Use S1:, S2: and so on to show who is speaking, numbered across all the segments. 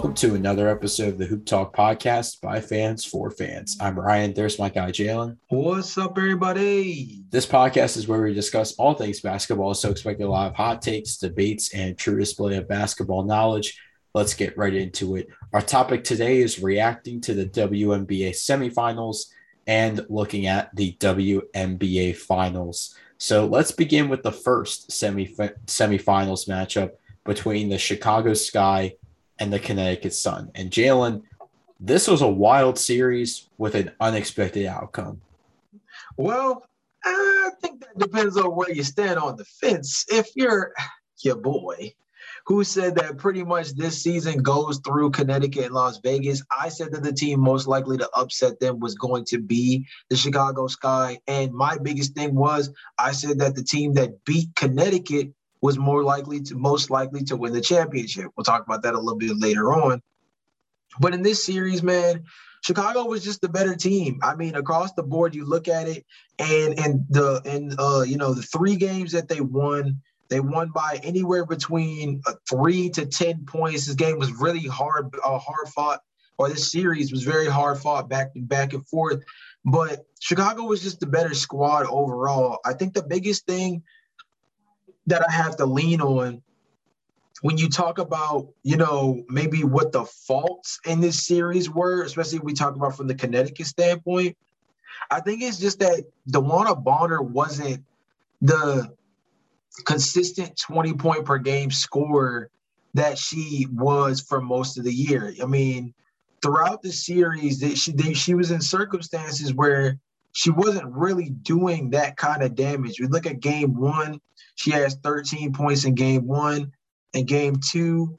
S1: Welcome to another episode of the Hoop Talk podcast by fans for fans. I'm Ryan. There's my guy, Jalen.
S2: What's up, everybody?
S1: This podcast is where we discuss all things basketball, so expect a lot of hot takes, debates, and true display of basketball knowledge. Let's get right into it. Our topic today is reacting to the WNBA semifinals and looking at the WNBA finals. So let's begin with the first semi semifinals matchup between the Chicago Sky and the Connecticut Sun. And Jalen, this was a wild series with an unexpected outcome.
S2: Well, I think that depends on where you stand on the fence. If you're your boy, who said that pretty much this season goes through Connecticut and Las Vegas. I said that the team most likely to upset them was going to be the Chicago Sky. And my biggest thing was I said that the team that beat Connecticut was more likely to most likely to win the championship. We'll talk about that a little bit later on. But in this series, man, Chicago was just the better team. I mean, across the board, you look at it, and and the and uh, you know the three games that they won, they won by anywhere between uh, three to ten points. This game was really hard, uh, hard fought, or this series was very hard fought back and back and forth. But Chicago was just the better squad overall. I think the biggest thing that I have to lean on when you talk about, you know, maybe what the faults in this series were, especially we talk about from the Connecticut standpoint, I think it's just that DeWanna Bonner wasn't the consistent 20 point per game scorer that she was for most of the year. I mean, throughout the series, that she she was in circumstances where she wasn't really doing that kind of damage. We look at game one, she has 13 points in game one. In game two,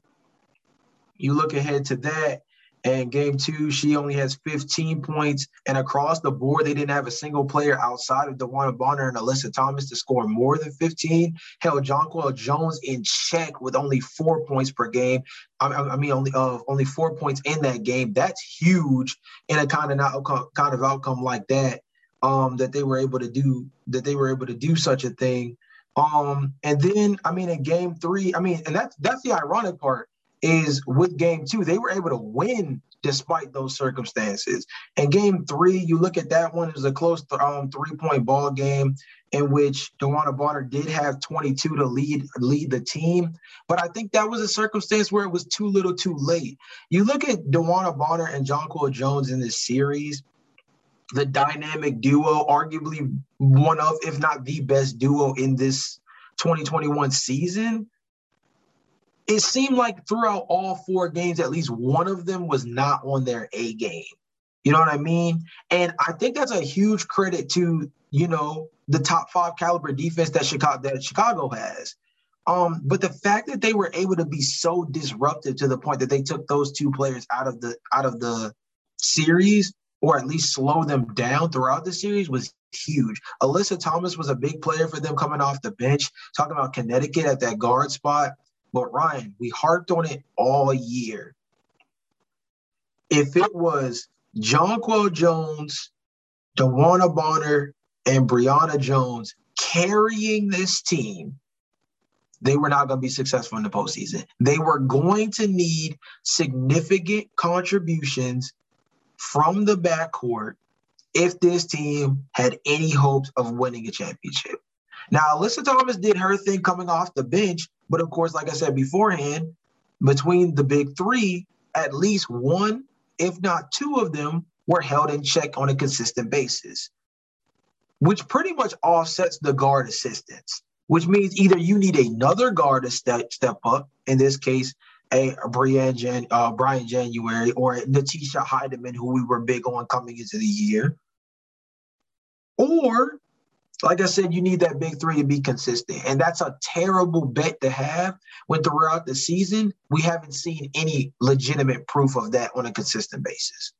S2: you look ahead to that. And game two, she only has 15 points. And across the board, they didn't have a single player outside of DeWanna Bonner and Alyssa Thomas to score more than 15. Hell, Jonquel Jones in check with only four points per game. I, I mean, only uh, only four points in that game. That's huge in a kind of not kind of outcome like that. Um, that they were able to do that they were able to do such a thing. Um, and then I mean in game three, I mean, and that's that's the ironic part is with game two, they were able to win despite those circumstances. And game three, you look at that one, it was a close um, three-point ball game in which DeWanna Bonner did have 22 to lead lead the team. But I think that was a circumstance where it was too little too late. You look at DeWanna Bonner and Jonquel Jones in this series, the dynamic duo, arguably one of, if not the best duo in this 2021 season. It seemed like throughout all four games, at least one of them was not on their A game. You know what I mean? And I think that's a huge credit to, you know, the top five caliber defense that Chicago that Chicago has. Um, but the fact that they were able to be so disruptive to the point that they took those two players out of the out of the series or at least slow them down throughout the series was huge. Alyssa Thomas was a big player for them coming off the bench, talking about Connecticut at that guard spot. But Ryan, we harped on it all year. If it was Jonquel Jones, DeWanna Bonner, and Brionna Jones carrying this team, they were not going to be successful in the postseason. They were going to need significant contributions from the backcourt if this team had any hopes of winning a championship. Now, Alyssa Thomas did her thing coming off the bench, but of course, like I said beforehand, between the big three, at least one, if not two of them, were held in check on a consistent basis, which pretty much offsets the guard assistance, which means either you need another guard to step, step up, in this case, a Brian Jan, uh, Briann January or Natisha Hiedeman, who we were big on coming into the year. Or, like I said, you need that big three to be consistent. And that's a terrible bet to have when throughout the season, we haven't seen any legitimate proof of that on a consistent basis.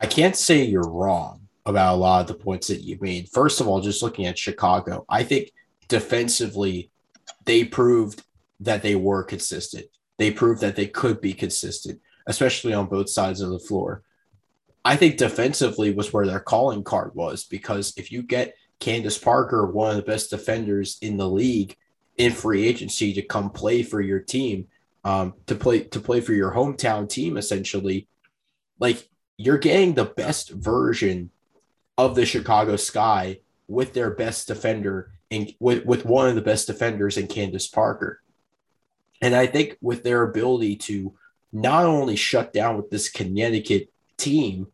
S1: I can't say you're wrong about a lot of the points that you made. First of all, just looking at Chicago, I think defensively, they proved that they were consistent. They proved that they could be consistent, especially on both sides of the floor. I think defensively was where their calling card was because if you get Candace Parker, one of the best defenders in the league, in free agency to come play for your team, um, to play to play for your hometown team essentially like you're getting the best version of the Chicago Sky with their best defender and with, with one of the best defenders in Candace Parker. And I think with their ability to not only shut down with this Connecticut team,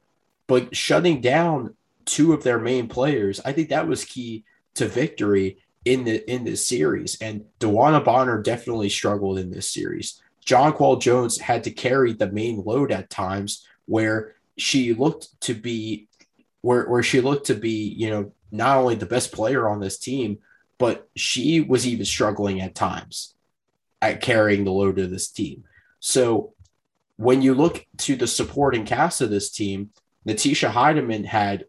S1: but shutting down two of their main players, I think that was key to victory in the in this series. And DeWanna Bonner definitely struggled in this series. Jonquel Jones had to carry the main load at times where she looked to be where, where she looked to be, you know, not only the best player on this team, but she was even struggling at times at carrying the load of this team. So when you look to the supporting cast of this team, Natisha Hiedeman had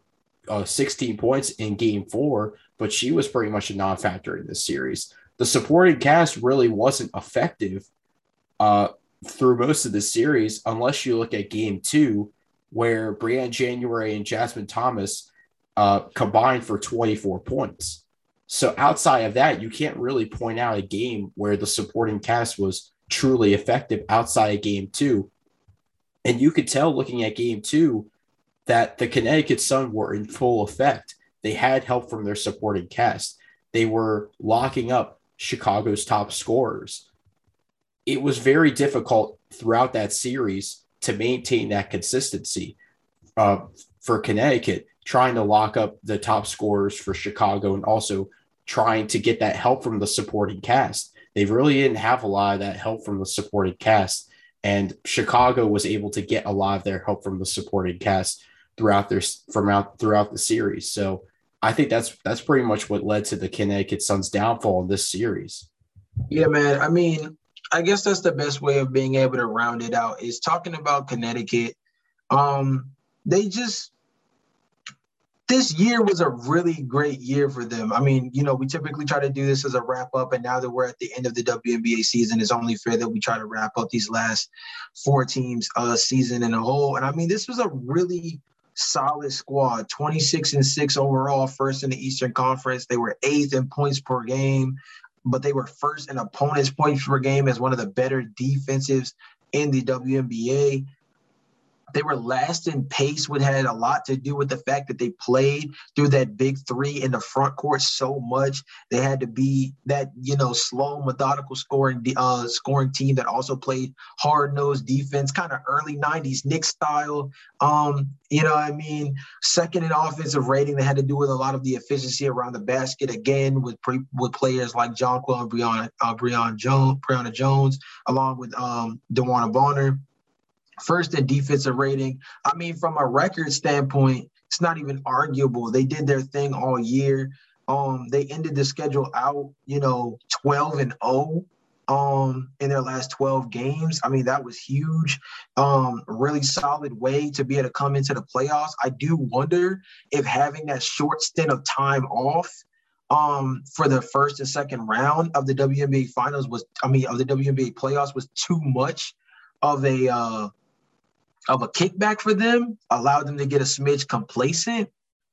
S1: uh, 16 points in game four, but she was pretty much a non factor in this series. The supporting cast really wasn't effective uh, through most of the series, unless you look at game two, where Briann January and Jasmine Thomas uh, combined for 24 points. So outside of that, you can't really point out a game where the supporting cast was truly effective outside of game two. And you could tell looking at game two that the Connecticut Sun were in full effect. They had help from their supporting cast. They were locking up Chicago's top scorers. It was very difficult throughout that series to maintain that consistency uh, for Connecticut, trying to lock up the top scorers for Chicago and also trying to get that help from the supporting cast. They really didn't have a lot of that help from the supporting cast. And Chicago was able to get a lot of their help from the supporting cast throughout their from out throughout the series. So I think that's that's pretty much what led to the Connecticut Suns downfall in this series.
S2: Yeah, man. I mean, I guess that's the best way of being able to round it out is talking about Connecticut. Um, they just this year was a really great year for them. I mean, you know, we typically try to do this as a wrap up, and now that we're at the end of the WNBA season, it's only fair that we try to wrap up these last four teams uh season in a whole. And I mean, this was a really solid squad 26 and 6 overall first in the eastern conference they were eighth in points per game but they were first in opponents points per game as one of the better defensives in the WNBA. They were last in pace, which had a lot to do with the fact that they played through that big three in the front court so much. They had to be that you know slow, methodical scoring uh, scoring team that also played hard nosed defense, kind of early '90s Knicks style. Um, you know, I mean, second in offensive rating. They had to do with a lot of the efficiency around the basket again with pre- with players like Jonquel and Brionna uh, Brionna Jones, Brionna Jones, along with um, DeWanna Bonner first in defensive rating. I mean, from a record standpoint, it's not even arguable. They did their thing all year. Um, they ended the schedule out, you know, 12 and 0 um in their last 12 games. I mean, that was huge. Um, really solid way to be able to come into the playoffs. I do wonder if having that short stint of time off um for the first and second round of the WNBA finals was I mean of the WNBA playoffs was too much of a uh of a kickback for them, allowed them to get a smidge complacent,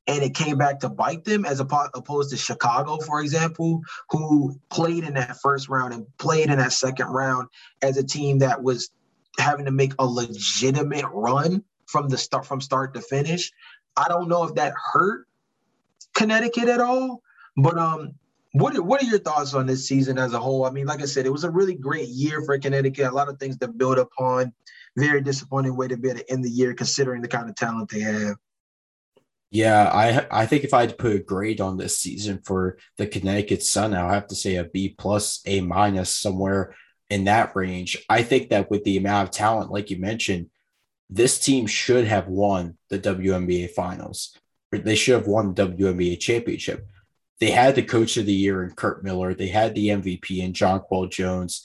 S2: and it came back to bite them as opposed to Chicago, for example, who played in that first round and played in that second round as a team that was having to make a legitimate run from the start from start to finish. I don't know if that hurt Connecticut at all, but um what are, what are your thoughts on this season as a whole? I mean, like I said, it was a really great year for Connecticut. A lot of things to build upon very disappointing way to be to end the year considering the kind of talent they have.
S1: Yeah, I I think if I had to put a grade on this season for the Connecticut Sun, I'll have to say a B plus, A minus, somewhere in that range. I think that with the amount of talent, like you mentioned, this team should have won the WNBA finals. They should have won the WNBA championship. They had the coach of the year in Curt Miller. They had the MVP in Jonquel Jones.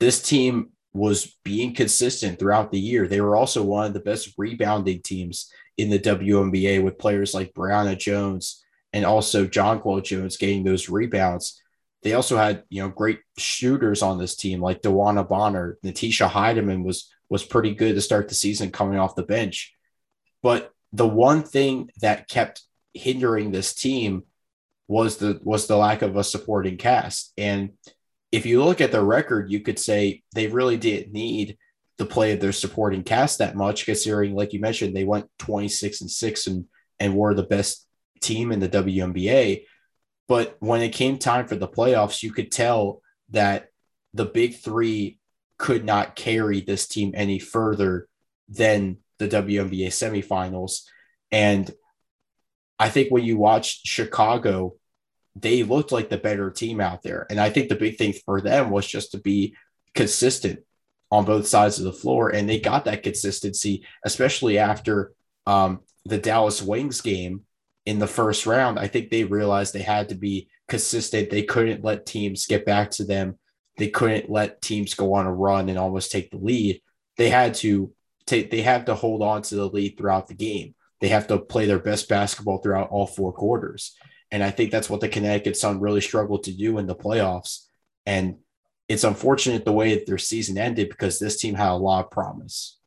S1: This team was being consistent throughout the year. They were also one of the best rebounding teams in the WNBA with players like Brionna Jones and also Jonquel Jones getting those rebounds. They also had, you know, great shooters on this team like DeWanna Bonner. Natisha Hiedeman was was pretty good to start the season coming off the bench. But the one thing that kept hindering this team was the was the lack of a supporting cast. And if you look at the record, you could say they really didn't need the play of their supporting cast that much, considering, like you mentioned, they went 26 and 6 and, and were the best team in the WNBA. But when it came time for the playoffs, you could tell that the big three could not carry this team any further than the WNBA semifinals. And I think when you watch Chicago, they looked like the better team out there. And I think the big thing for them was just to be consistent on both sides of the floor. And they got that consistency, especially after um, the Dallas Wings game in the first round. I think they realized they had to be consistent. They couldn't let teams get back to them. They couldn't let teams go on a run and almost take the lead. They had to take, they have to hold on to the lead throughout the game. They have to play their best basketball throughout all four quarters. And I think that's what the Connecticut Sun really struggled to do in the playoffs. And it's unfortunate the way that their season ended because this team had a lot of promise.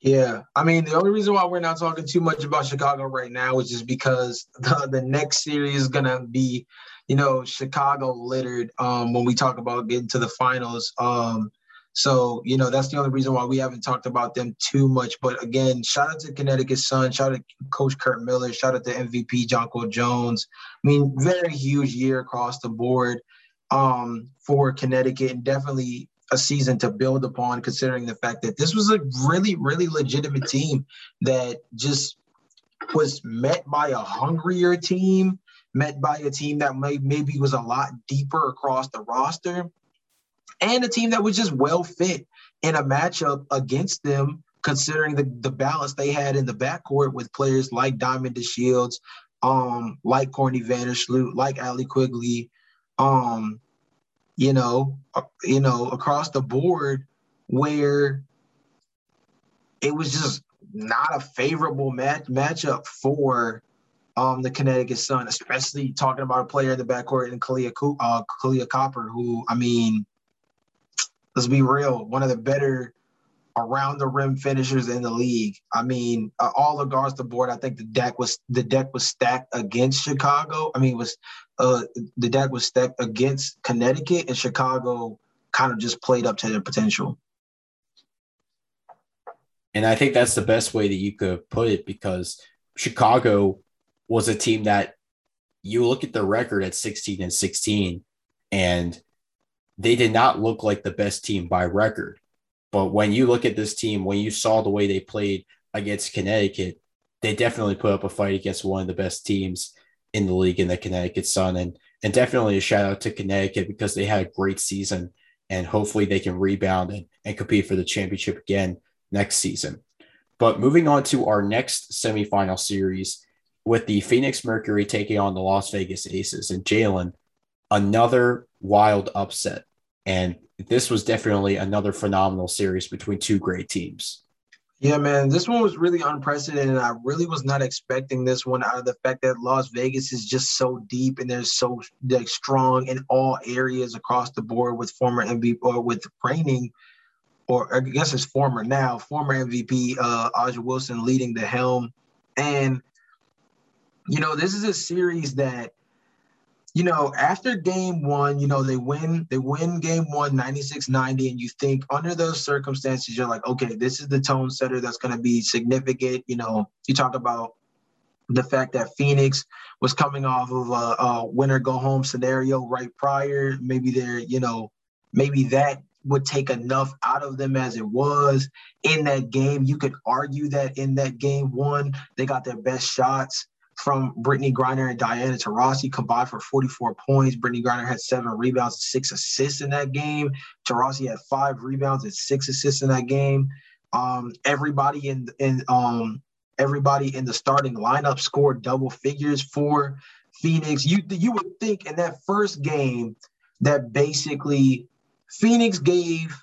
S2: Yeah, I mean the only reason why we're not talking too much about Chicago right now is just because the, the next series is gonna be, you know, Chicago littered um, when we talk about getting to the finals. Um, so you know that's the only reason why we haven't talked about them too much. But again, shout out to Connecticut Sun, shout out to Coach Curt Miller, shout out to MVP Jonquel Jones. I mean, very huge year across the board um, for Connecticut, and definitely a season to build upon, considering the fact that this was a really, really legitimate team that just was met by a hungrier team, met by a team that may, maybe was a lot deeper across the roster, and a team that was just well fit in a matchup against them, considering the, the balance they had in the backcourt with players like Diamond DeShields, um, like Courtney Vandersloot, like Allie Quigley, um, you know, uh, you know, across the board where it was just not a favorable match matchup for um, the Connecticut Sun, especially talking about a player in the backcourt in Kalia, uh, Kahleah Copper, who I mean, let's be real, one of the better around the rim finishers in the league. I mean, uh, all across the board, I think the deck was the deck was stacked against Chicago. I mean, was uh, the deck was stacked against Connecticut, and Chicago kind of just played up to their potential.
S1: And I think that's the best way that you could put it because Chicago was a team that you look at the record at 16 and 16, and they did not look like the best team by record. But when you look at this team, when you saw the way they played against Connecticut, they definitely put up a fight against one of the best teams in the league in the Connecticut Sun. And and definitely a shout out to Connecticut because they had a great season and hopefully they can rebound and, and compete for the championship again next season. But moving on to our next semifinal series with the Phoenix Mercury taking on the Las Vegas Aces and Jalen, another wild upset. And this was definitely another phenomenal series between two great teams.
S2: Yeah, man, this one was really unprecedented. I really was not expecting this one out of the fact that Las Vegas is just so deep and they're so like strong in all areas across the board with former MVP or with reigning, or I guess it's former now, former MVP uh A'ja Wilson leading the helm. And you know, this is a series that you know, after game one, you know, they win, they win game one 96 90. And you think under those circumstances, you're like, okay, this is the tone setter that's going to be significant. You know, you talk about the fact that Phoenix was coming off of a, a winner go home scenario right prior. Maybe they're, you know, maybe that would take enough out of them as it was in that game. You could argue that in that game one, they got their best shots from Brittney Griner and Diana Taurasi combined for 44 points. Brittney Griner had seven rebounds and six assists in that game. Taurasi had five rebounds and six assists in that game. Um, everybody in in um, everybody in the starting lineup scored double figures for Phoenix. You you would think in that first game that basically Phoenix gave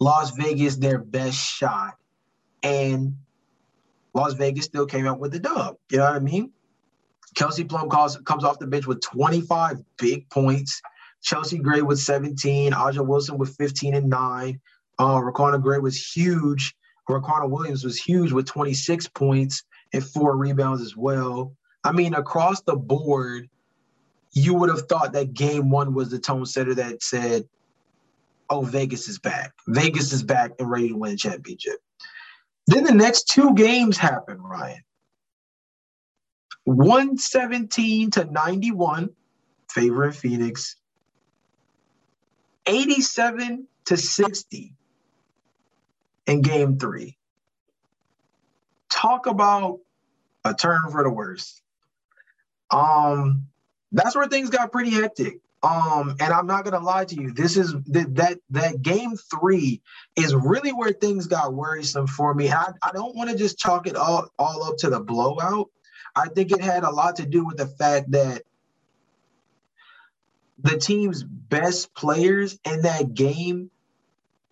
S2: Las Vegas their best shot, and Las Vegas still came out with the dub. You know what I mean? Kelsey Plum calls, comes off the bench with 25 big points. Chelsea Gray with 17. A'ja Wilson with 15 and 9. Uh, Gray was huge. Riquna Williams was huge with 26 points and four rebounds as well. I mean, across the board, you would have thought that game one was the tone setter that said, oh, Vegas is back. Vegas is back and ready to win a championship. Then the next two games happen, Ryan. 117 to 91, favorite Phoenix. 87 to 60 in game three. Talk about a turn for the worse. Um, that's where things got pretty hectic. Um, and I'm not gonna lie to you, this is that that that game three is really where things got worrisome for me. I, I don't want to just chalk it all, all up to the blowout. I think it had a lot to do with the fact that the team's best players in that game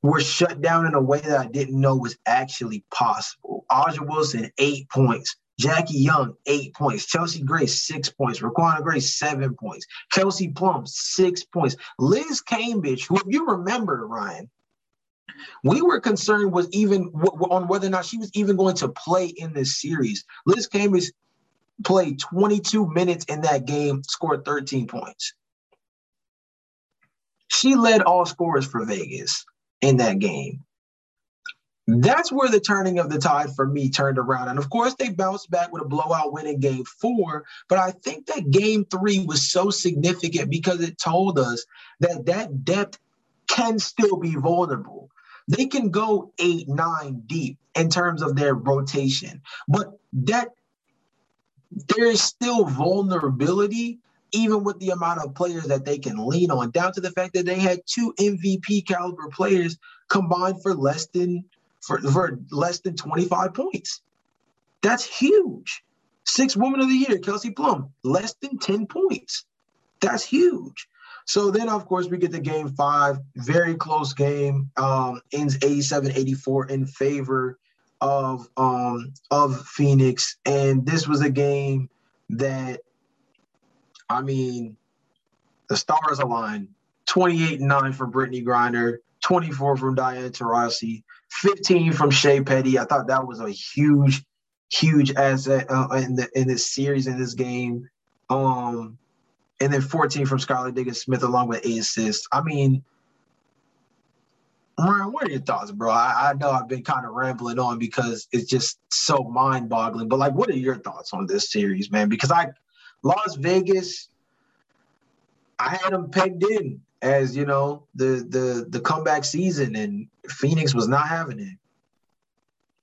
S2: were shut down in a way that I didn't know was actually possible. A'ja Wilson, eight points. Jackie Young, eight points. Chelsea Gray, six points. Riquna Gray, seven points. Kelsey Plum, six points. Liz Cambage, who, if you remember, Ryan, we were concerned was even w- on whether or not she was even going to play in this series. Liz Cambage played 22 minutes in that game, scored 13 points. She led all scorers for Vegas in that game. That's where the turning of the tide for me turned around. And of course, they bounced back with a blowout win in game four. But I think that game three was so significant because it told us that that depth can still be vulnerable. They can go eight, nine deep in terms of their rotation, but that there is still vulnerability even with the amount of players that they can lean on, down to the fact that they had two MVP caliber players combined for less than for, for less than 25 points. That's huge. Six women of the year, Kelsey Plum, less than 10 points. That's huge. So then, of course, we get to game five, very close game, um, ends 87 84 in favor of um, of Phoenix. And this was a game that I mean, the stars aligned. 28 and 9 for Brittney Griner, 24 from Diana Taurasi, 15 from Shey Peddy. I thought that was a huge, huge asset uh, in the in this series in this game. Um, and then 14 from Skylar Diggins Smith along with eight assists. I mean, Ryan, what are your thoughts, bro? I, I know I've been kind of rambling on because it's just so mind-boggling. But like, what are your thoughts on this series, man? Because I Las Vegas, I had them pegged in as you know the the the comeback season, and Phoenix was not having it.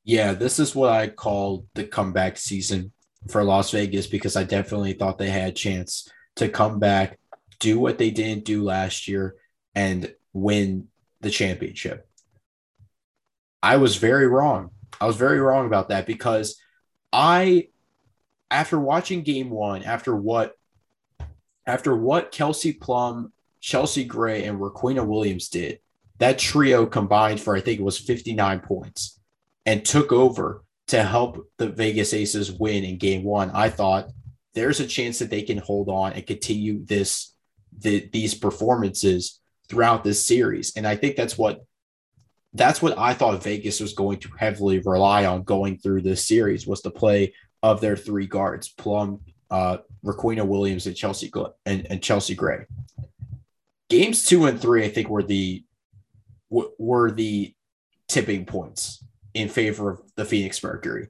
S1: Yeah, this is what I call the comeback season for Las Vegas because I definitely thought they had a chance to come back, do what they didn't do last year, and win the championship. I was very wrong. I was very wrong about that because I after watching game one, after what after what Kelsey Plum, Chelsea Gray, and Riquna Williams did, that trio combined for I think it was 59 points and took over to help the Vegas Aces win in game one. I thought there's a chance that they can hold on and continue this the, these performances throughout this series. And I think that's what that's what I thought Vegas was going to heavily rely on going through this series was the play of their three guards, Plum, uh, Riquna Williams, and Chelsea and, and Chelsea Gray. Games two and three, I think, were the were the tipping points in favor of the Phoenix Mercury.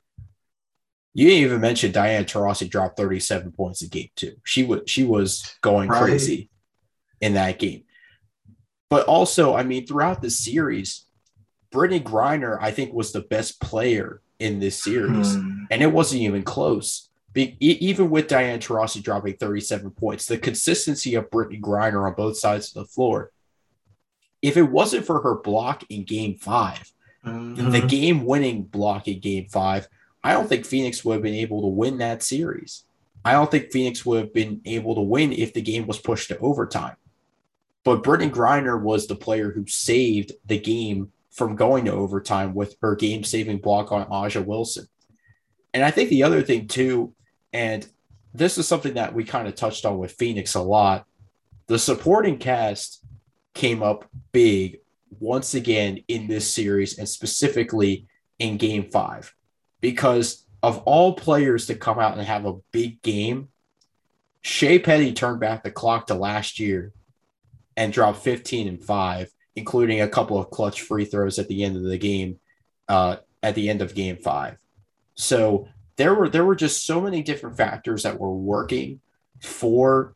S1: You didn't even mention Diana Taurasi dropped 37 points in game two. She was she was going right. crazy in that game. But also, I mean, throughout the series, Brittney Griner, I think, was the best player in this series, hmm. and it wasn't even close. Be, even with Diane Taurasi dropping 37 points, the consistency of Brittney Griner on both sides of the floor. If it wasn't for her block in Game 5 mm-hmm. the game-winning block in Game Five, I don't think Phoenix would have been able to win that series. I don't think Phoenix would have been able to win if the game was pushed to overtime. But Brittney Griner was the player who saved the game from going to overtime with her game saving block on A'ja Wilson. And I think the other thing, too, and this is something that we kind of touched on with Phoenix a lot, the supporting cast came up big once again in this series and specifically in game five because of all players to come out and have a big game, Shey Peddy turned back the clock to last year and dropped 15 and 5 including a couple of clutch free throws at the end of the game, uh, at the end of game five. So there were there were just so many different factors that were working for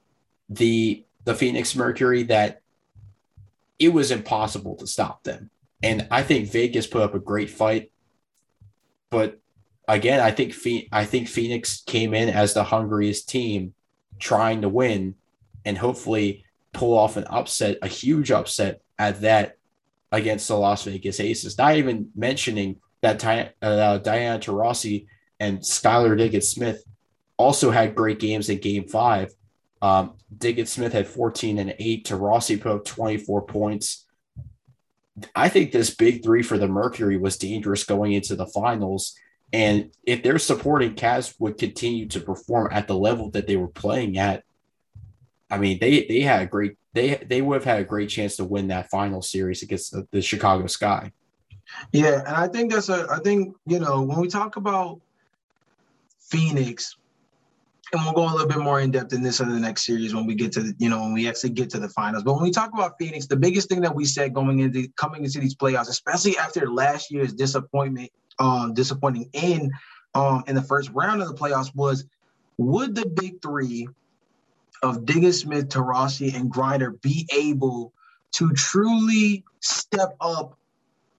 S1: the the Phoenix Mercury that it was impossible to stop them. And I think Vegas put up a great fight, but again, I think I think Phoenix came in as the hungriest team, trying to win, and hopefully pull off an upset, a huge upset at that against the Las Vegas Aces. Not even mentioning that uh, Diana Taurasi and Skylar Diggins Smith also had great games in Game Five. Um, Diggins Smith had 14 and 8. Taurasi put up 24 points. I think this big three for the Mercury was dangerous going into the finals. And if their supporting cast would continue to perform at the level that they were playing at, I mean, they they had a great they they would have had a great chance to win that final series against the, the Chicago Sky.
S2: Yeah, and I think that's a I think you know when we talk about Phoenix, and we'll go a little bit more in depth in this in the next series when we get to you know when we actually get to the finals. But when we talk about Phoenix, the biggest thing that we said going into coming into these playoffs, especially after last year's disappointment, um, disappointing in um in the first round of the playoffs, was would the big three of Diggins Smith, Taurasi, and Griner be able to truly step up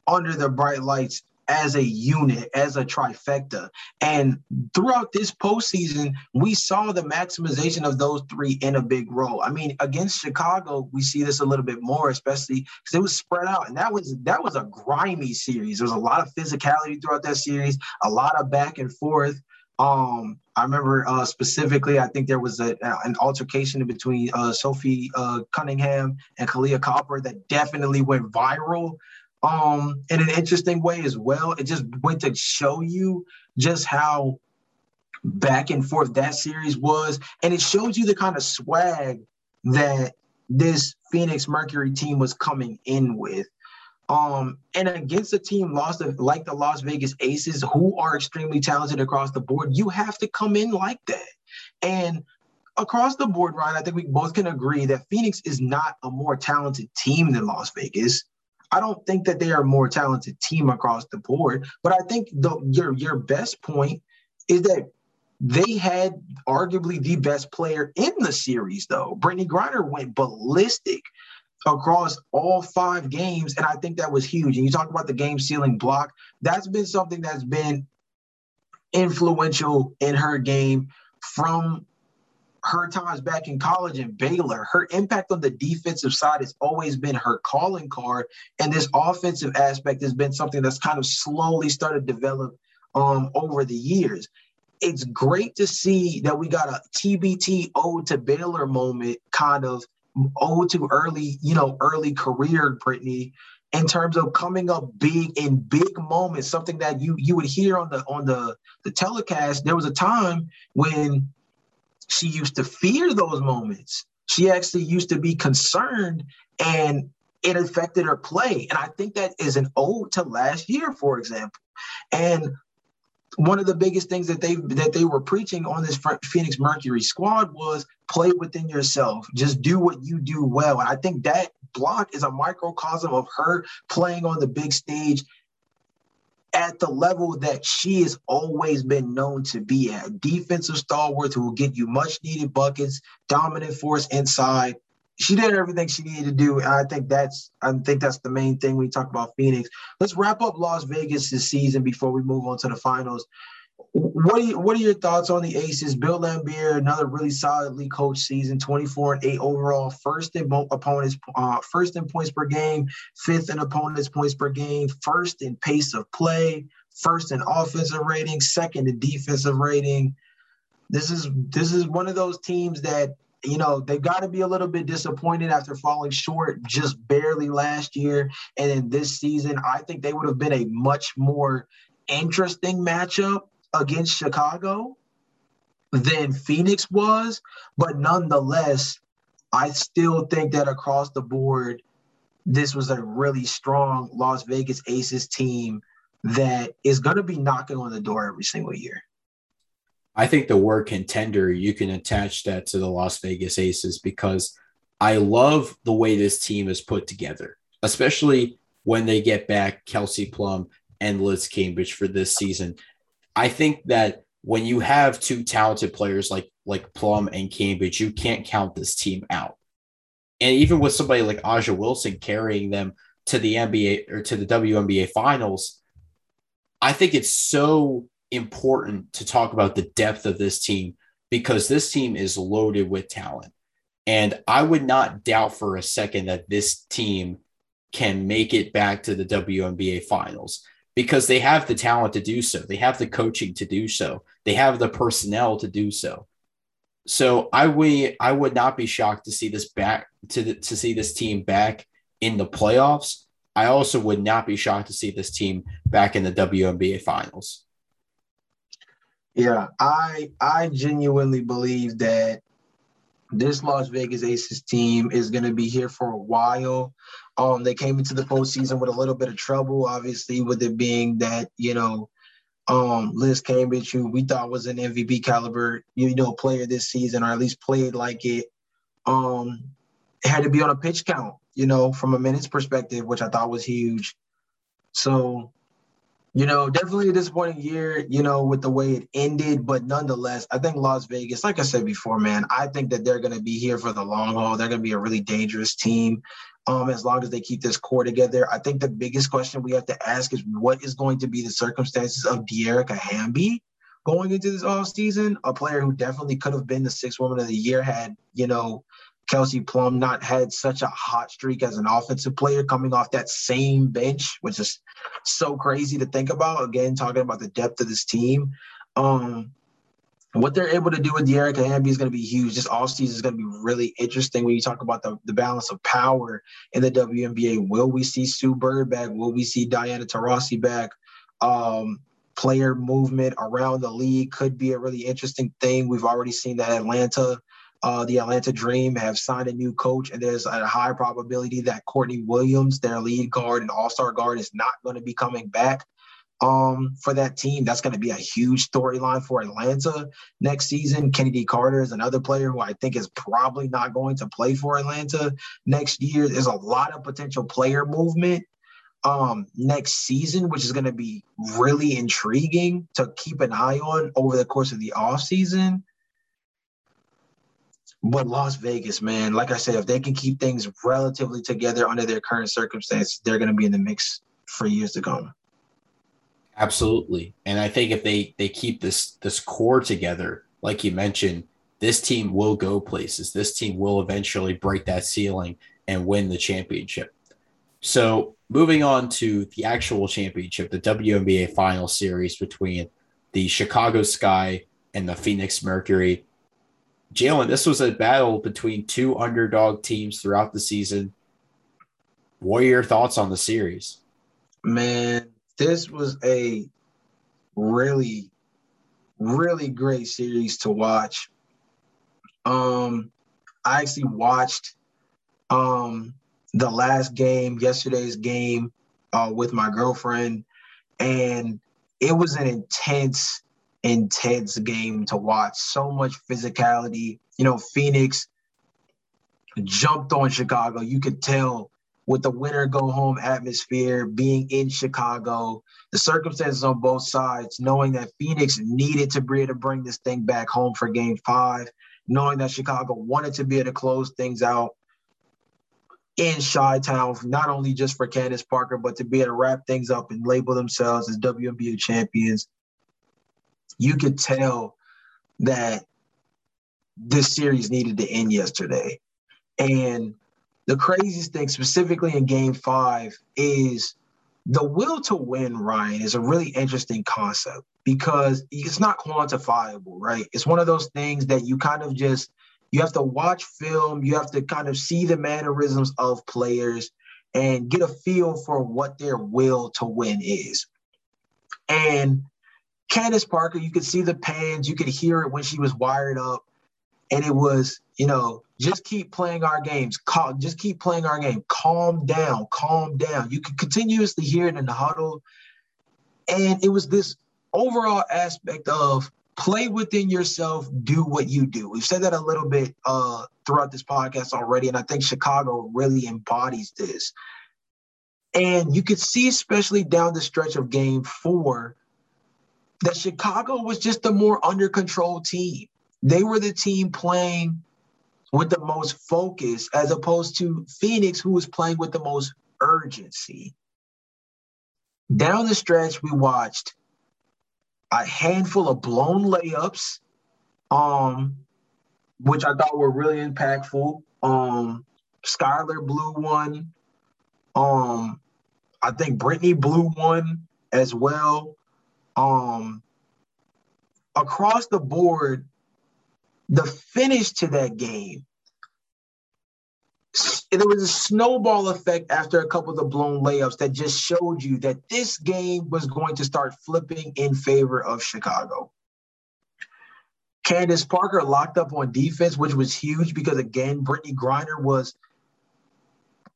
S2: under the bright lights as a unit, as a trifecta. And throughout this postseason, we saw the maximization of those three in a big role. I mean, against Chicago, we see this a little bit more, especially because it was spread out. And that was that was a grimy series. There was a lot of physicality throughout that series, a lot of back and forth. Um, I remember uh, specifically, I think there was a, an altercation between uh, Sophie uh, Cunningham and Kahleah Copper that definitely went viral um, in an interesting way as well. It just went to show you just how back and forth that series was. And it shows you the kind of swag that this Phoenix Mercury team was coming in with. Um, and against a team lost like the Las Vegas Aces, who are extremely talented across the board, you have to come in like that. And across the board, Ryan, I think we both can agree that Phoenix is not a more talented team than Las Vegas. I don't think that they are a more talented team across the board, but I think the, your your best point is that they had arguably the best player in the series, though. Brittney Griner went ballistic across all five games. And I think that was huge. And you talk about the game sealing block, that's been something that's been influential in her game from her times back in college in Baylor. Her impact on the defensive side has always been her calling card. And this offensive aspect has been something that's kind of slowly started to develop um, over the years. It's great to see that we got a TBT ode to Baylor moment kind of owed to early, you know, early career Brittney in terms of coming up big in big moments, something that you you would hear on the on the the telecast. There was a time when she used to fear those moments. She actually used to be concerned and it affected her play. And I think that is an ode to last year, for example. And one of the biggest things that they that they were preaching on this Phoenix Mercury squad was play within yourself. Just do what you do well. And I think that block is a microcosm of her playing on the big stage at the level that she has always been known to be at. Defensive stalwart who will get you much needed buckets, dominant force inside, she did everything she needed to do. And I think that's I think that's the main thing we talk about Phoenix. Let's wrap up Las Vegas this season before we move on to the finals. What are you, what are your thoughts on the Aces? Bill Laimbeer, another really solidly coached season, 24 and 8 overall, first in opponents, uh, first in points per game, fifth in opponents points per game, first in pace of play, first in offensive rating, second in defensive rating. This is this is one of those teams that you know, they've got to be a little bit disappointed after falling short just barely last year. And in this season, I think they would have been a much more interesting matchup against Chicago than Phoenix was. But nonetheless, I still think that across the board, this was a really strong Las Vegas Aces team that is going to be knocking on the door every single year.
S1: I think the word contender, you can attach that to the Las Vegas Aces because I love the way this team is put together. especially when they get back Kelsey Plum and Liz Cambage for this season. I think that when you have two talented players like like Plum and Cambage, you can't count this team out. And even with somebody like A'ja Wilson carrying them to the NBA or to the WNBA finals, I think it's so important to talk about the depth of this team because this team is loaded with talent. And I would not doubt for a second that this team can make it back to the WNBA finals because they have the talent to do so. They have the coaching to do so. They have the personnel to do so. So I would I would not be shocked to see this back to the, to see this team back in the playoffs. I also would not be shocked to see this team back in the WNBA finals.
S2: Yeah, I I genuinely believe that this Las Vegas Aces team is going to be here for a while. Um, they came into the postseason with a little bit of trouble, obviously, with it being that you know um, Liz Cambage, who we thought was an MVP caliber, you know, player this season, or at least played like it, um, had to be on a pitch count, you know, from a minutes perspective, which I thought was huge. So, you know, definitely a disappointing year, you know, with the way it ended. But nonetheless, I think Las Vegas, like I said before, man, I think that they're going to be here for the long haul. They're going to be a really dangerous team um, as long as they keep this core together. I think the biggest question we have to ask is what is going to be the circumstances of Dearica Hamby going into this off season? A player who definitely could have been the sixth woman of the year had, you know, Kelsey Plum not had such a hot streak as an offensive player coming off that same bench, which is so crazy to think about. Again, talking about the depth of this team. Um, what they're able to do with Dearica Hamby is going to be huge. This offseason is going to be really interesting when you talk about the, the balance of power in the WNBA. Will we see Sue Bird back? Will we see Diana Taurasi back? Um, player movement around the league could be a really interesting thing. We've already seen that Atlanta, uh, the Atlanta Dream, have signed a new coach, and there's a high probability that Courtney Williams, their lead guard and all star guard, is not going to be coming back um, for that team. That's going to be a huge storyline for Atlanta next season. Kennedy Carter is another player who I think is probably not going to play for Atlanta next year. There's a lot of potential player movement um, next season, which is going to be really intriguing to keep an eye on over the course of the offseason. But Las Vegas, man, like I said, if they can keep things relatively together under their current circumstances, they're going to be in the mix for years to come.
S1: Absolutely. And I think if they they keep this this core together, like you mentioned, this team will go places. This team will eventually break that ceiling and win the championship. So, moving on to the actual championship, the WNBA final series between the Chicago Sky and the Phoenix Mercury. Jalen, this was a battle between two underdog teams throughout the season. What are your thoughts on the series?
S2: Man, this was a really, really great series to watch. Um, I actually watched um the last game, yesterday's game, uh, with my girlfriend, and it was an intense, intense game to watch. So much physicality. You know, Phoenix jumped on Chicago. You could tell with the winner go home atmosphere, being in Chicago, the circumstances on both sides, knowing that Phoenix needed to be able to bring this thing back home for game five, knowing that Chicago wanted to be able to close things out in Chi Town, not only just for Candace Parker, but to be able to wrap things up and label themselves as WNBA champions. You could tell that this series needed to end yesterday. And the craziest thing, specifically in game five, is the will to win, Ryan, is a really interesting concept because it's not quantifiable, right? It's one of those things that you kind of just you have to watch film, you have to kind of see the mannerisms of players and get a feel for what their will to win is. And Candace Parker, you could see the pans, you could hear it when she was wired up and it was you know just keep playing our games. Just keep playing our game. Calm down calm down. You could continuously hear it in the huddle. And it was this overall aspect of play within yourself do what you do. We've said that a little bit uh, throughout this podcast already and i think chicago really embodies this. And you could see, especially down the stretch of game four, that Chicago was just a more under control team. They were the team playing with the most focus as opposed to Phoenix, who was playing with the most urgency. Down the stretch, we watched a handful of blown layups, um, which I thought were really impactful. Um, Skylar blew one. Um, I think Brittney blew one as well. Um, across the board, the finish to that game, there was a snowball effect after a couple of the blown layups that just showed you that this game was going to start flipping in favor of Chicago. Candace Parker locked up on defense, which was huge because again, Brittney Griner was.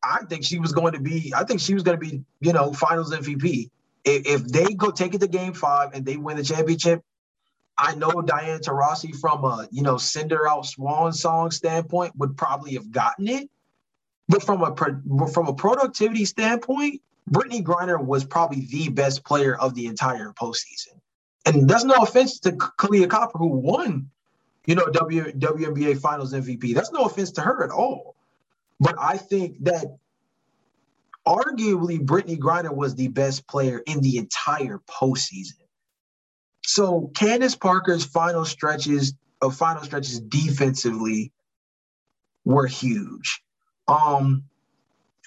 S2: I think she was going to be. I think she was going to be, you know, Finals MVP. If, if they go take it to Game Five and they win the championship, I know Diana Taurasi from a you know send her out swan song standpoint would probably have gotten it, but from a from a productivity standpoint, Brittney Griner was probably the best player of the entire postseason. And that's no offense to Kahleah Copper, who won, you know, w, WNBA Finals MVP. That's no offense to her at all. But I think that arguably Brittney Griner was the best player in the entire postseason. So Candace Parker's final stretches of final stretches defensively were huge. Um,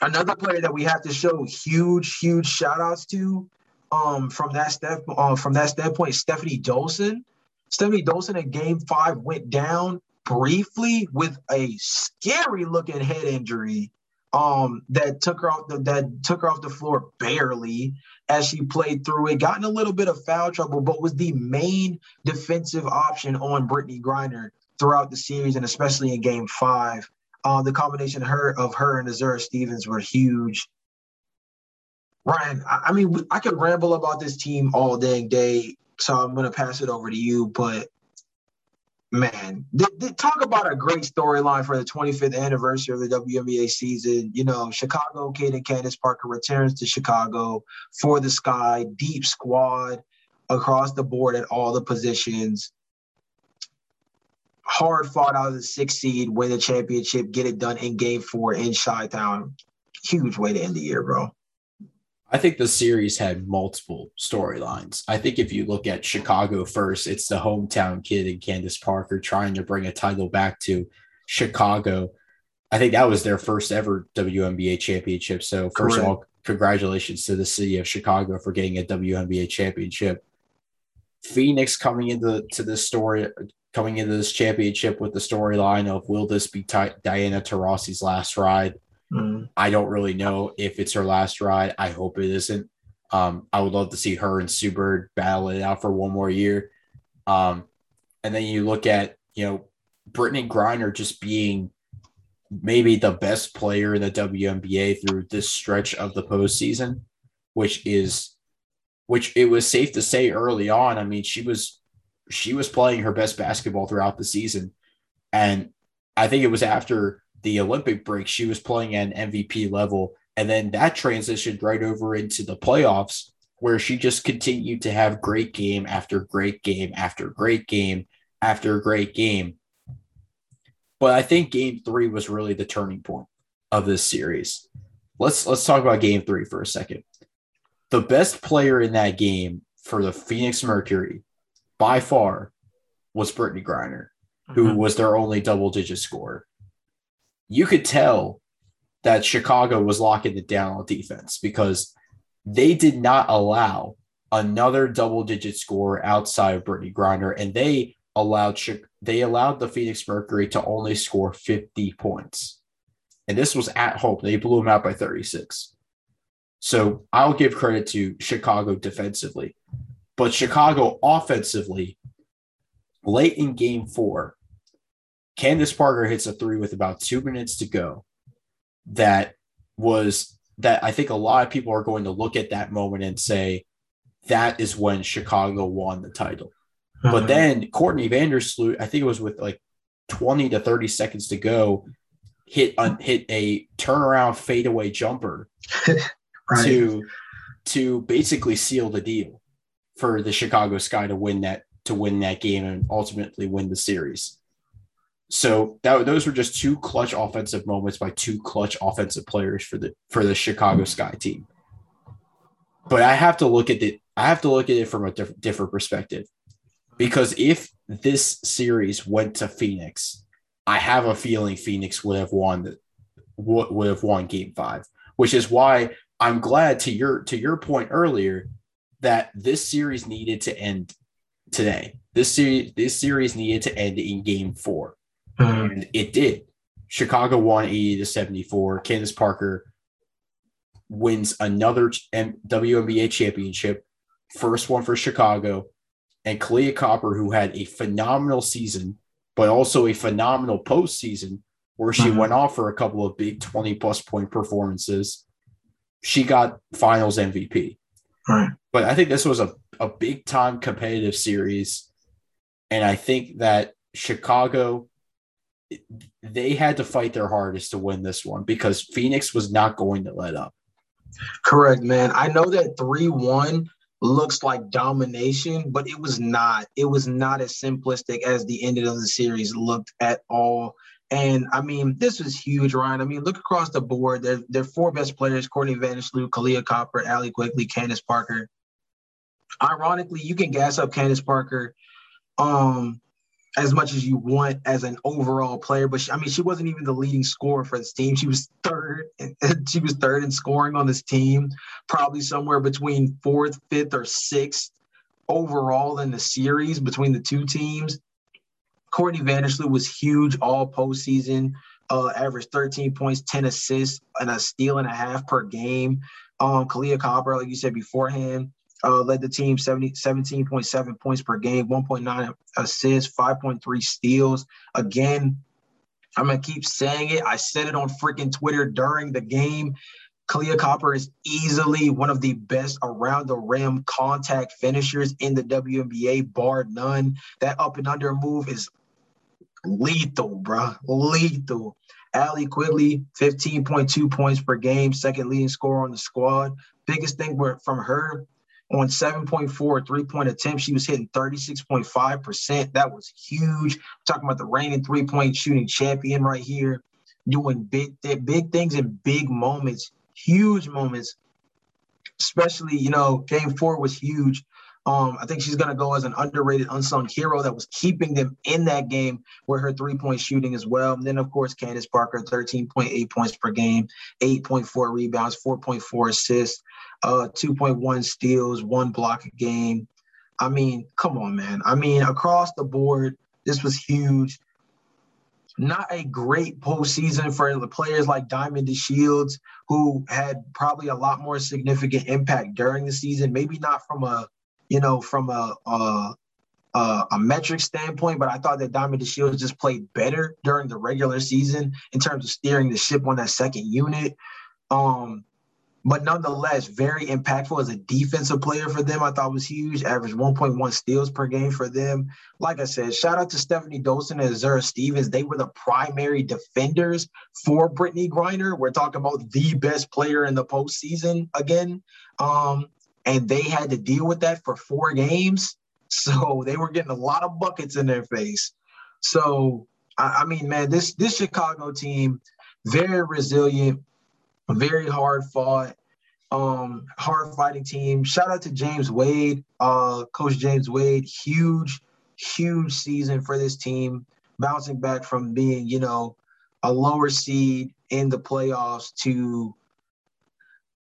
S2: another player that we have to show huge, huge shout outs to um, from that step uh, from that standpoint, Stephanie Dolson. Stephanie Dolson in game five went down briefly with a scary looking head injury um, that took her off the that took her off the floor barely as she played through it, got in a little bit of foul trouble, but was the main defensive option on Brittney Griner throughout the series and especially in game five. Uh, the combination of her of her and Azura Stevens were huge. Ryan, I, I mean, I could ramble about this team all dang day, so I'm to pass it over to you. But man, they, they talk about a great storyline for the 25th anniversary of the WNBA season. You know, Chicago Kate and Candace Parker returns to Chicago for the sky, deep squad across the board at all the positions. Hard fought out of the sixth seed, win the championship, get it done in game four in Chi Town. Huge way to end the year, bro.
S1: I think the series had multiple storylines. I think if you look at Chicago first, it's the hometown kid and Candace Parker trying to bring a title back to Chicago. I think that was their first ever WNBA championship. So, first Correct. of all, congratulations to the city of Chicago for getting a WNBA championship. Phoenix coming into to this story, coming into this championship with the storyline of will this be Diana Taurasi's last ride? Mm. I don't really know if it's her last ride. I hope it isn't. Um, I would love to see her and Sue Bird battle it out for one more year. Um, and then you look at, you know, Brittney Griner just being maybe the best player in the WNBA through this stretch of the postseason, which is which it was safe to say early on. I mean, she was she was playing her best basketball throughout the season. And I think it was after the Olympic break, she was playing at an MVP level. And then that transitioned right over into the playoffs, where she just continued to have great game after great game after great game after great game. But I think game three was really the turning point of this series. Let's let's talk about game three for a second. The best player in that game for the Phoenix Mercury by far was Brittney Griner, who mm-hmm. was their only double digit scorer you could tell that Chicago was locking it down on defense because they did not allow another double digit score outside of Brittney Griner, and they allowed they allowed the Phoenix Mercury to only score 50 points. And this was at home. They blew them out by 36. So I'll give credit to Chicago defensively. But Chicago offensively, late in game four, Candace Parker hits a three with about two minutes to go. That was that I think a lot of people are going to look at that moment and say that is when Chicago won the title. Mm-hmm. But then Courtney Vandersloot, I think it was with like 20 to 30 seconds to go, hit hit a turnaround fadeaway jumper right. to to basically seal the deal for the Chicago Sky to win that to win that game and ultimately win the series. So that those were just two clutch offensive moments by two clutch offensive players for the for the Chicago Sky team. But I have to look at it. I have to look at it from a different different perspective, because if this series went to Phoenix, I have a feeling Phoenix would have won would, would have won Game Five, which is why I'm glad to your to your point earlier that this series needed to end today. This series this series needed to end in Game 4 mm-hmm. and it did. Chicago won 80 to 74. Candace Parker wins another WNBA championship, first one for Chicago, and Kahleah Copper, who had a phenomenal season, but also a phenomenal postseason where she mm-hmm. went off for a couple of big 20 plus point performances. She got finals MVP. Right. But I think this was a, a big time competitive series. And I think that Chicago, they had to fight their hardest to win this one because Phoenix was not going to let up.
S2: Correct, man. I know that 3 1 looks like domination, but it was not. It was not as simplistic as the end of the series looked at all. And I mean, this was huge, Ryan. I mean, look across the board. They're, they're four best players Courtney Vandersloot, Kahleah Copper, Allie Quigley, Candace Parker. Ironically, you can gas up Candace Parker um, as much as you want as an overall player, but she, I mean, she wasn't even the leading scorer for this team. She was third, she was third in scoring on this team, probably somewhere between fourth, fifth, or sixth overall in the series between the two teams. Courtney Vandersloot was huge all postseason, uh, averaged 13 points, 10 assists, and a steal and a half per game. Um, Kahleah Copper, like you said beforehand, uh, led the team 70, 17.7 points per game, 1.9 assists, 5.3 steals. Again, I'm going to keep saying it. I said it on freaking Twitter during the game. Kahleah Copper is easily one of the best around the rim contact finishers in the WNBA, bar none. That up and under move is lethal, bro. Lethal. Allie Quigley, 15.2 points per game, second leading scorer on the squad. Biggest thing from her on 7.4 three point attempts, she was hitting 36.5%. That was huge. talking about the reigning three point shooting champion right here, doing big, big things in big moments, huge moments. Especially, you know, game four was huge. Um, I think she's going to go as an underrated, unsung hero that was keeping them in that game with her three point shooting as well. And then, of course, Candace Parker, 13.8 points per game, 8.4 rebounds, 4.4 assists, uh, 2.1 steals, one block a game. I mean, come on, man. I mean, across the board, this was huge. Not a great postseason for the players like Diamond DeShields, who had probably a lot more significant impact during the season. Maybe not from a you know, from a, a a, a metric standpoint, but I thought that Diamond DeShields just played better during the regular season in terms of steering the ship on that second unit. Um, but nonetheless, very impactful as a defensive player for them. I thought was huge. Average 1.1 steals per game for them. Like I said, shout out to Stephanie Dolson and Zara Stevens. They were the primary defenders for Brittney Griner. We're talking about the best player in the postseason again. Um, and they had to deal with that for four games. So they were getting a lot of buckets in their face. So I, I mean, man, this this Chicago team, very resilient, very hard fought, um, hard fighting team. Shout out to James Wade, uh, Coach James Wade, huge, huge season for this team, bouncing back from being, you know, a lower seed in the playoffs to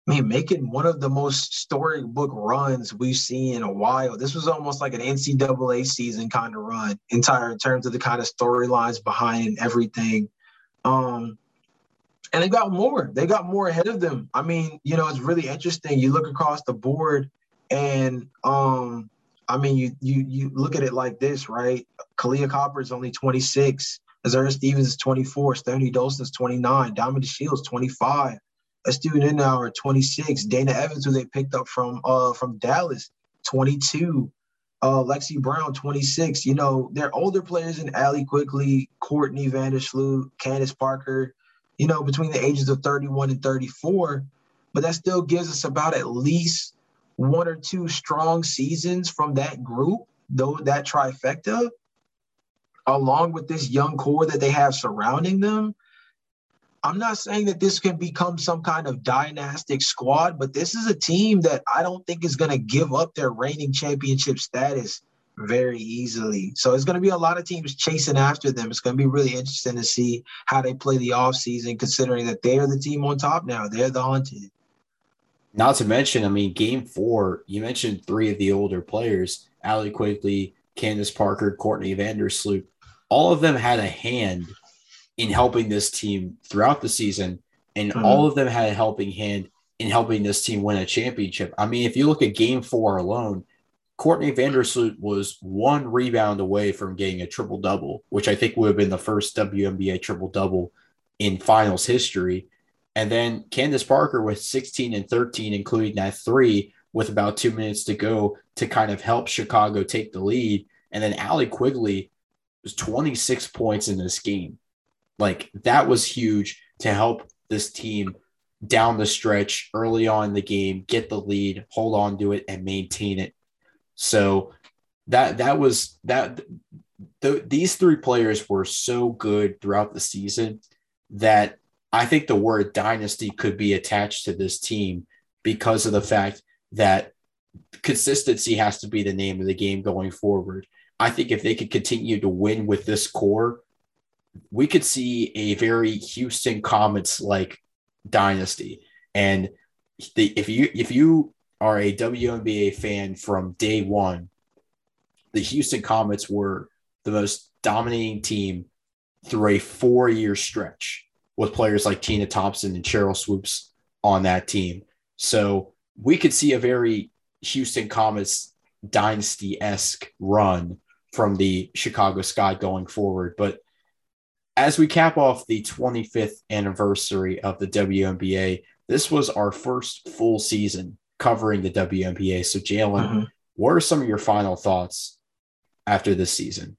S2: man, making one of the most storybook runs we've seen in a while. This was almost like an NCAA season kind of run, entire in terms of the kind of storylines behind everything. Um, and they got more. They got more ahead of them. I mean, you know, it's really interesting. You look across the board, and um, I mean, you you you look at it like this, right? Kahleah Copper is only 26. Azura Stevens is 24. Stephanie Dolson is 29. Diamond Shields 25 Astou Ndour 26. Dana Evans, who they picked up from uh from Dallas, 22. Uh, Lexie Brown, 26. You know, they're older players in Allie Quigley, Courtney Vandersloot, Candace Parker, you know, between the ages of 31 and 34. but that still gives us about at least one or two strong seasons from that group, though that trifecta, along with this young core that they have surrounding them. I'm not saying that this can become some kind of dynastic squad, but this is a team that I don't think is going to give up their reigning championship status very easily. So it's going to be a lot of teams chasing after them. It's going to be really interesting to see how they play the offseason, considering that they're the team on top now. They're the hunted.
S1: Not to mention, I mean, game four, you mentioned three of the older players Allie Quigley, Candace Parker, Courtney Vandersloot. All of them had a hand in helping this team throughout the season, and mm-hmm. all of them had a helping hand in helping this team win a championship. I mean, if you look at game four alone, Courtney Vandersloot was one rebound away from getting a triple double, which I think would have been the first WNBA triple double in finals history. And then Candace Parker with 16 and 13, including that three with about two minutes to go to kind of help Chicago take the lead. And then Allie Quigley was 26 points in this game. Like that was huge to help this team down the stretch early on in the game, get the lead, hold on to it, and maintain it. So that that was that. The, these three players were so good throughout the season that I think the word dynasty could be attached to this team because of the fact that consistency has to be the name of the game going forward. I think if they could continue to win with this core, we could see a very Houston Comets like dynasty. And the, if you if you are a WNBA fan from day one, the Houston Comets were the most dominating team through a four year stretch with players like Tina Thompson and Sheryl Swoopes on that team. So we could see a very Houston Comets dynasty esque run from the Chicago Sky going forward. But as we cap off the 25th anniversary of the WNBA, this was our first full season covering the WNBA. So, Jalen, mm-hmm. what are some of your final thoughts after this season?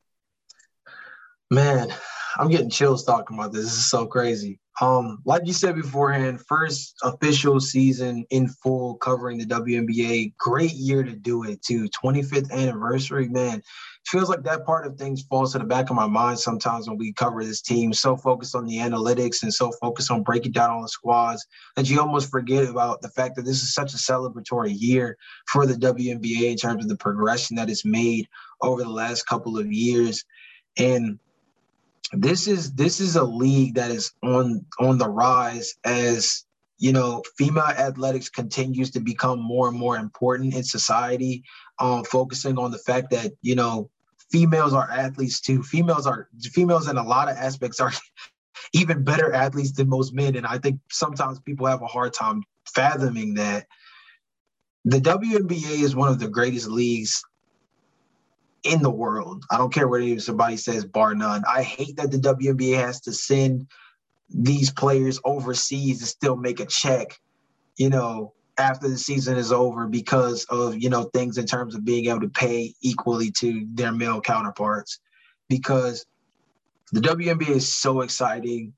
S2: Man, I'm getting chills talking about this. This is so crazy. Um, like you said beforehand, first official season in full covering the WNBA. Great year to do it too. 25th anniversary, man. Feels like that part of things falls to the back of my mind sometimes when we cover this team. So focused on the analytics and so focused on breaking down all the squads that you almost forget about the fact that this is such a celebratory year for the WNBA in terms of the progression that it's made over the last couple of years. And this is this is a league that is on on the rise as you know female athletics continues to become more and more important in society um focusing on the fact that you know females are athletes too. Females are females in a lot of aspects are even better athletes than most men. And i think sometimes people have a hard time fathoming that. The WNBA is one of the greatest leagues in the world. I don't care what somebody says, bar none. I hate that the WNBA has to send these players overseas to still make a check, you know, after the season is over because of, you know, things in terms of being able to pay equally to their male counterparts. Because the WNBA is so exciting.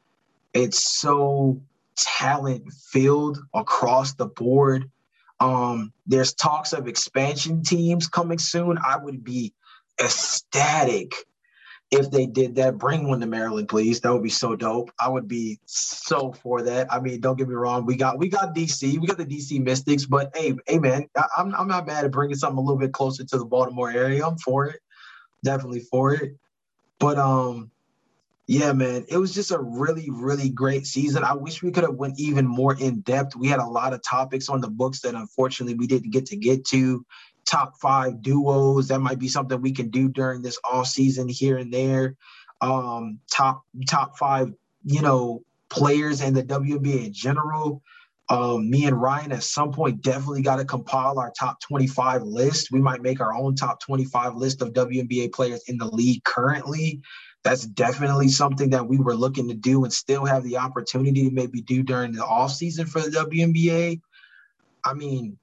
S2: It's so talent filled across the board. Um, there's talks of expansion teams coming soon. I would be ecstatic if they did that. Bring one to Maryland, please. That would be so dope. I would be so for that. I mean, don't get me wrong. We got we got DC. We got the DC Mystics. But hey, hey man, I, I'm I'm not mad at bringing something a little bit closer to the Baltimore area. I'm for it. Definitely for it. But um, yeah, man, it was just a really, really great season. I wish we could have went even more in depth. We had a lot of topics on the books that unfortunately we didn't get to get to top five duos. That might be something we can do during this off season here and there. Um, top top five, you know, players in the WNBA in general. Um, me and Ryan at some point definitely got to compile our top 25 list. We might make our own top 25 list of WNBA players in the league currently. That's definitely something that we were looking to do and still have the opportunity to maybe do during the off season for the WNBA. I mean,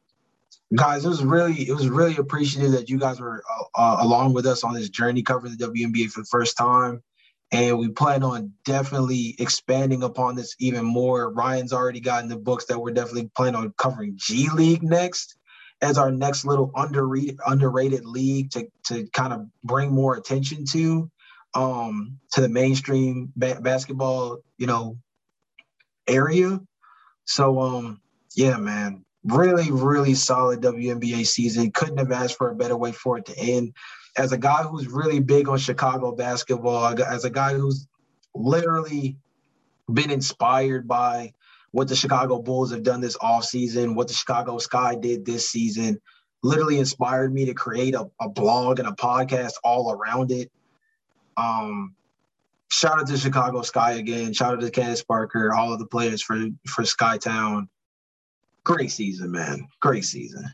S2: guys, it was really it was really appreciative that you guys were uh, uh, along with us on this journey covering the WNBA for the first time. And we plan on definitely expanding upon this even more. Ryan's already gotten the books that we're definitely planning on covering G League next as our next little underrated underrated league to to kind of bring more attention to um to the mainstream ba- basketball you know area. So um yeah man. Really really solid WNBA season. Couldn't have asked for a better way for it to end. As a guy who's really big on Chicago basketball as a guy who's literally been inspired by what the Chicago Bulls have done this offseason, what the Chicago Sky did this season, literally inspired me to create a, a blog and a podcast all around it. Um, shout out to Chicago Sky again. Shout out to Candace Parker, all of the players for for Skytown. Great season, man. Great season.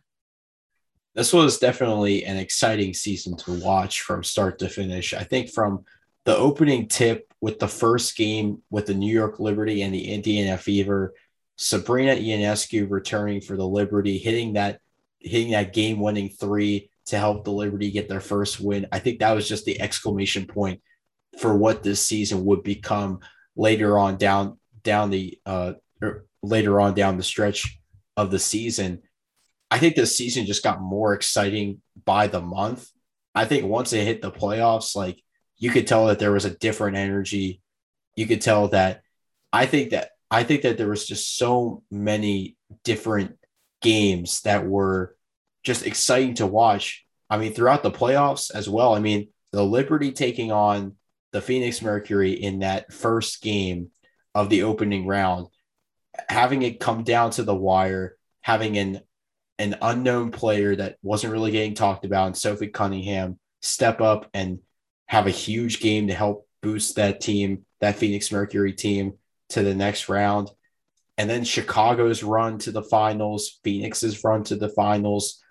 S1: This was definitely an exciting season to watch from start to finish. I think from the opening tip with the first game with the New York Liberty and the Indiana Fever, Sabrina Ionescu returning for the Liberty, hitting that hitting that game winning three to help the Liberty get their first win. I think that was just the exclamation point for what this season would become later on down down the uh er, later on down the stretch of the season. I think the season just got more exciting by the month. I think once it hit the playoffs, like you could tell that there was a different energy. You could tell that I think that I think that there was just so many different games that were just exciting to watch. I mean, throughout the playoffs as well. I mean, the Liberty taking on the Phoenix Mercury in that first game of the opening round, having it come down to the wire, having an an unknown player that wasn't really getting talked about, and Sophie Cunningham step up and have a huge game to help boost that team, that Phoenix Mercury team, to the next round. And then Chicago's run to the finals, Phoenix's run to the finals.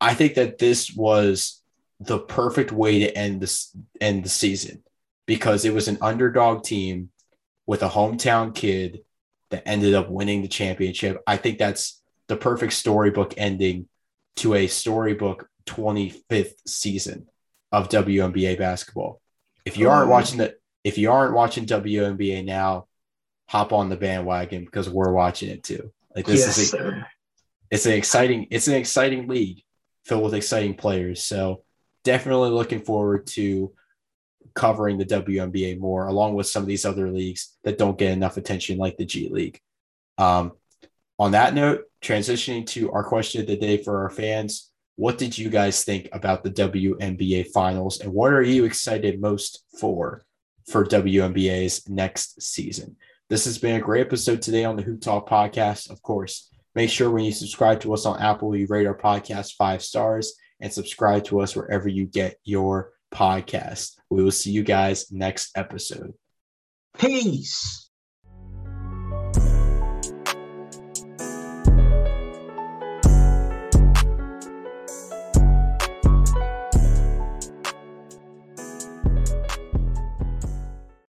S1: I think that this was the perfect way to end this end the season because it was an underdog team with a hometown kid that ended up winning the championship. I think that's the perfect storybook ending to a storybook 25th season of WNBA basketball. If you aren't um, watching the if you aren't watching WNBA now, hop on the bandwagon because we're watching it too. Like this yes, is a, it's an exciting it's an exciting league filled with exciting players. So definitely looking forward to covering the WNBA more, along with some of these other leagues that don't get enough attention, like the G League. Um, on that note, transitioning to our question of the day for our fans. What did you guys think about the WNBA finals and what are you excited most for for WNBA's next season? This has been a great episode today on the Hoop Talk podcast. Of course, make sure when you subscribe to us on Apple, you rate our podcast five stars and subscribe to us wherever you get your podcast. We will see you guys next episode.
S2: Peace.